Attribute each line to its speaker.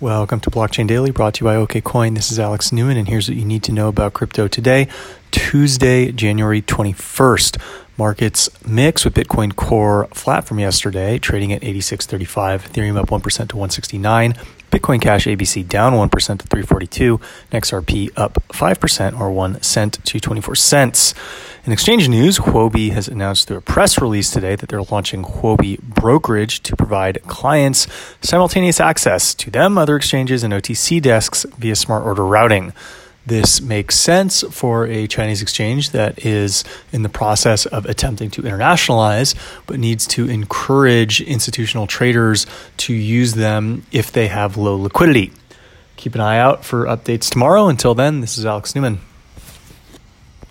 Speaker 1: Welcome to Blockchain Daily, brought to you by OKCoin. This is Alex Newman, and here's what you need to know about crypto today, Tuesday, January 21st. Markets mix with Bitcoin Core flat from yesterday, trading at 86.35, Ethereum up 1% to 169, Bitcoin Cash ABC down 1% to 342, XRP up 5% or 1 cent to 24 cents. In exchange news, Huobi has announced through a press release today that they're launching Huobi Brokerage to provide clients simultaneous access to them, other exchanges, and OTC desks via smart order routing. This makes sense for a Chinese exchange that is in the process of attempting to internationalize, but needs to encourage institutional traders to use them if they have low liquidity. Keep an eye out for updates tomorrow. Until then, this is Alex Newman.